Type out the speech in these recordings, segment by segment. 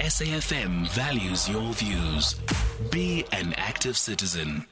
SAFM values your views. Be an active citizen.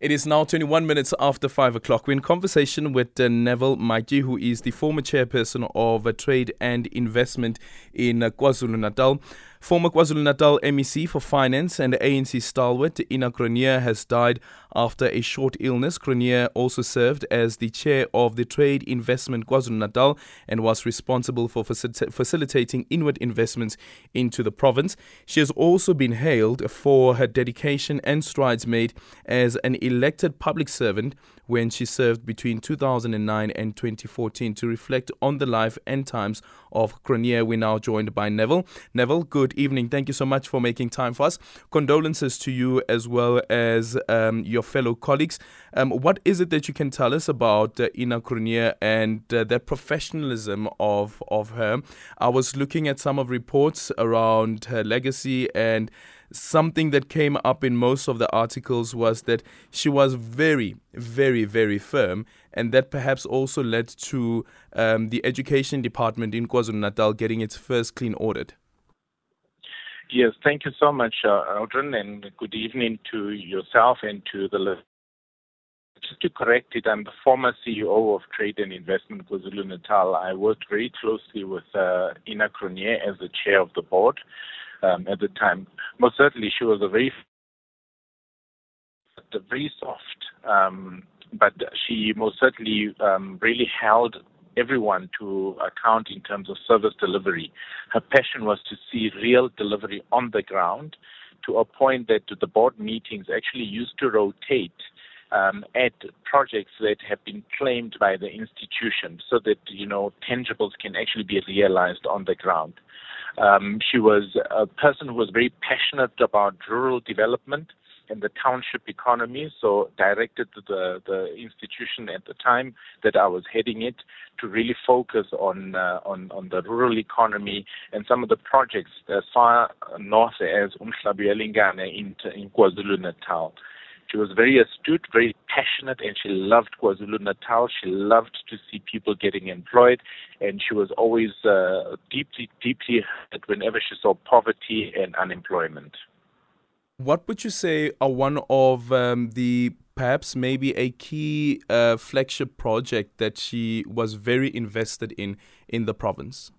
It is now 21 minutes after 5 o'clock. We're in conversation with uh, Neville Matjie, who is the former chairperson of uh, Trade and Investment in uh, KwaZulu Natal. Former KwaZulu Natal MEC for Finance and ANC stalwart Ina Cronje has died after a short illness. Cronje also served as the chair of the Trade Investment KwaZulu Natal and was responsible for facil- facilitating inward investments into the province. She has also been hailed for her dedication and strides made as an elected public servant when she served between 2009 and 2014 to reflect on the life and times of Cronje. We're now joined by Neville. Neville, good evening. Thank you so much for making time for us. Condolences to you as well as um, your fellow colleagues. Um, what is it that you can tell us about uh, Ina Cronje and uh, the professionalism of, of her? I was looking at some of reports around her legacy and something that came up in most of the articles was that she was very, very, very firm, and that perhaps also led to um, the education department in KwaZulu Natal getting its first clean audit. Yes, thank you so much, uh, Aldrin, and good evening to yourself and to the listeners. Just to correct it, I'm the former CEO of Trade and Investment KwaZulu Natal. I worked very closely with uh, Ina Cronje as the chair of the board um, at the time. Most certainly, she was a very, very soft, um, but she most certainly um, really held everyone to account in terms of service delivery. Her passion was to see real delivery on the ground to a point that the board meetings actually used to rotate um, at projects that have been claimed by the institution so that, you know, tangibles can actually be realized on the ground. Um, she was a person who was very passionate about rural development and the township economy, so directed the, the institution at the time that I was heading it to really focus on, uh, on, on the rural economy and some of the projects as far north as Umhlabuyalingana in, in KwaZulu-Natal. She was very astute, very passionate, and she loved KwaZulu Natal. She loved to see people getting employed, and she was always uh, deeply, deeply hurt whenever she saw poverty and unemployment. What would you say are one of um, the perhaps maybe a key uh, flagship project that she was very invested in in the province?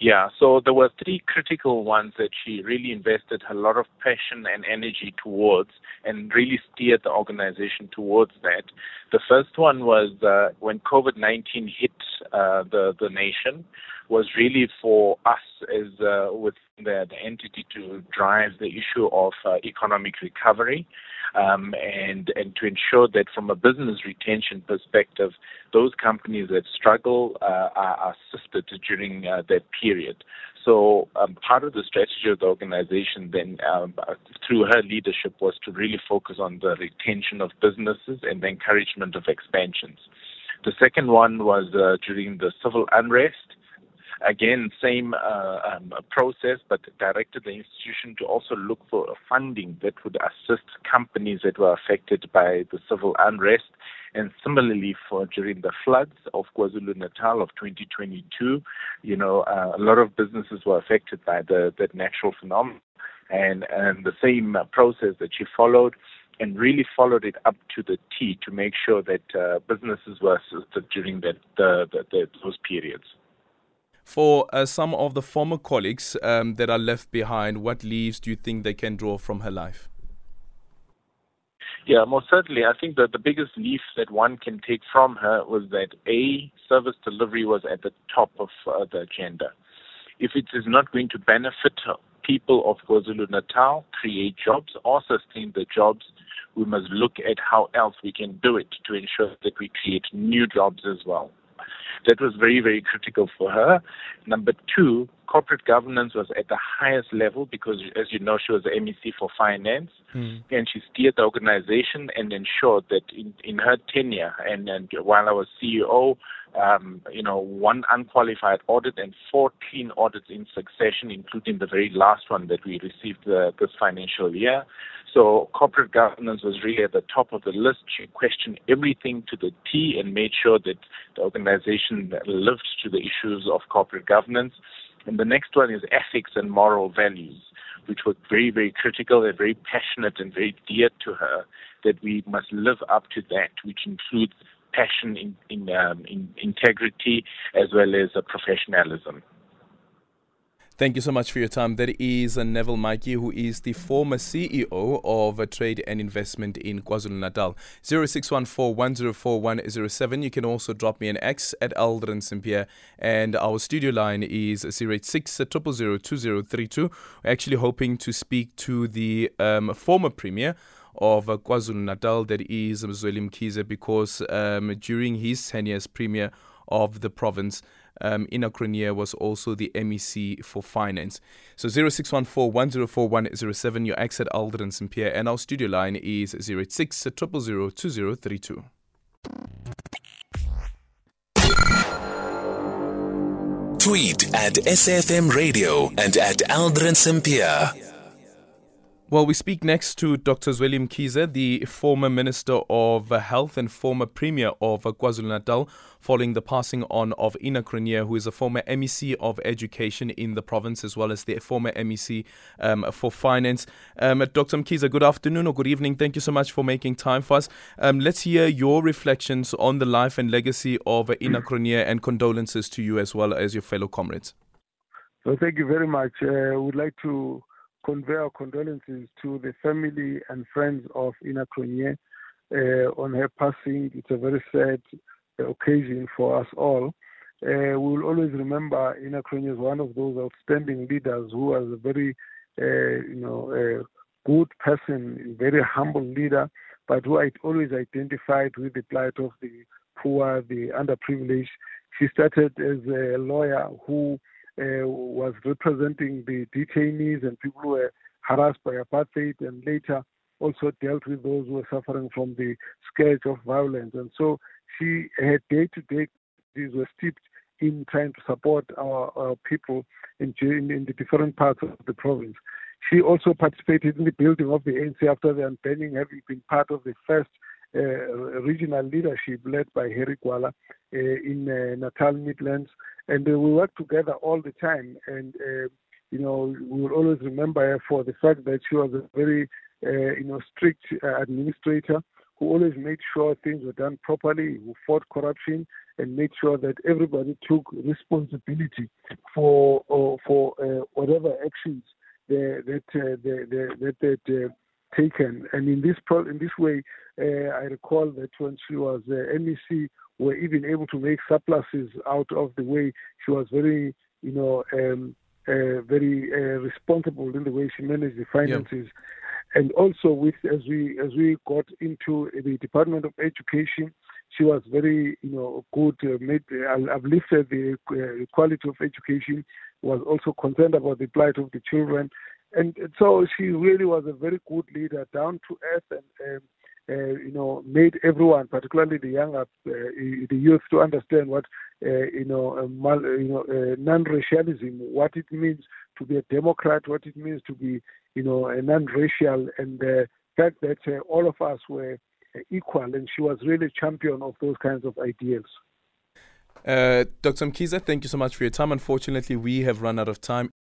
Yeah, so there were three critical ones that she really invested a lot of passion and energy towards and really steered the organization towards that. The first one was uh, when COVID 19 hit uh, the, the nation, was really for us as uh, with the, the entity to drive the issue of uh, economic recovery um, and and to ensure that from a business retention perspective, those companies that struggle uh, are assisted during uh, that period. So um, part of the strategy of the organization then, um, through her leadership, was to really focus on the retention of businesses and the encouragement of expansions. The second one was uh, during the civil unrest. Again, same uh, um, process, but directed the institution to also look for funding that would assist companies that were affected by the civil unrest. And similarly, for during the floods of KwaZulu Natal of 2022, you know, uh, a lot of businesses were affected by the that natural phenomenon, and and the same process that she followed and really followed it up to the T to make sure that uh, businesses were assisted during that the, the, the, those periods. For uh, some of the former colleagues um, that are left behind, what leaves do you think they can draw from her life? Yeah, most certainly. I think that the biggest leaf that one can take from her was that A, service delivery was at the top of uh, the agenda. If it is not going to benefit people of KwaZulu Natal, create jobs, or sustain the jobs, we must look at how else we can do it to ensure that we create new jobs as well. That was very, very critical for her. Number two, corporate governance was at the highest level because, as you know, she was the MEC for finance, mm. and she steered the organization and ensured that in, in her tenure and, and while I was CEO, um, you know, one unqualified audit and 14 audits in succession, including the very last one that we received uh, this financial year. So corporate governance was really at the top of the list. She questioned everything to the T and made sure that the organization lived to the issues of corporate governance. And the next one is ethics and moral values, which were very, very critical and very passionate and very dear to her, that we must live up to that, which includes passion in, in, um, in integrity as well as uh, professionalism. Thank you so much for your time. That is Neville Matjie, who is the former CEO of Trade and Investment in KwaZulu Natal. 0614 You can also drop me an X at Aldrin Sampear. And our studio line is 086 2032. We're actually hoping to speak to the um, former Premier of uh, KwaZulu Natal, that is Zweli Mkhize, because um, during his tenure as Premier of the province, um, Cronje was also the MEC for Finance. So 0614 104 107, your exit Aldrin Sampear, and our studio line is 086 2032. Tweet at SFM Radio and at Aldrin Sampear. Well, we speak next to Dr. Zweli Mkhize, the former Minister of Health and former Premier of KwaZulu Natal, following the passing on of Ina Cronje, who is a former MEC of Education in the province, as well as the former MEC um, for Finance. Um, Dr. Mkhize, good afternoon or good evening. Thank you so much for making time for us. Um, let's hear your reflections on the life and legacy of Ina Cronje and condolences to you as well as your fellow comrades. Well, thank you very much. Uh, I would like to convey our condolences to the family and friends of Ina Cronje uh, on her passing. It's a very sad uh, occasion for us all. Uh, we will always remember Ina Cronje as one of those outstanding leaders who was a very, you know, good person, very humble leader, but who I always identified with the plight of the poor, the underprivileged. She started as a lawyer who uh, was representing the detainees and people who were harassed by apartheid and later also dealt with those who were suffering from the scourge of violence. And so she, her day to day these were steeped in trying to support our, our people in, in, in, the different parts of the province. She also participated in the building of the ANC after the unbanning, having been part of the first regional leadership led by Harry Gwala uh, in uh, Natal Midlands and uh, we work together all the time. And uh, you know, we will always remember her for the fact that she was a very uh, you know strict uh, administrator who always made sure things were done properly, who fought corruption and made sure that everybody took responsibility for for uh, whatever actions that that uh, they, they, that they taken. And in this pro- in this way, I recall that when she was MEC we were even able to make surpluses out of the way she was very, you know, um, uh, very uh, responsible in the way she managed the finances. And also, with as we as we got into the Department of Education, she was very, you know, good. Uh, made uh, uplifted the uh, quality of education. Was also concerned about the plight of the children, and so she really was a very good leader, down to earth, and um, uh, you know, made everyone, particularly the younger, uh, the youth, to understand what, uh, you know, mal, you know, uh, non-racialism, what it means to be a Democrat, what it means to be, you know, a non-racial, and the fact that uh, all of us were equal, and she was really a champion of those kinds of ideals. Uh, Dr. Mkhize, thank you so much for your time. Unfortunately, we have run out of time.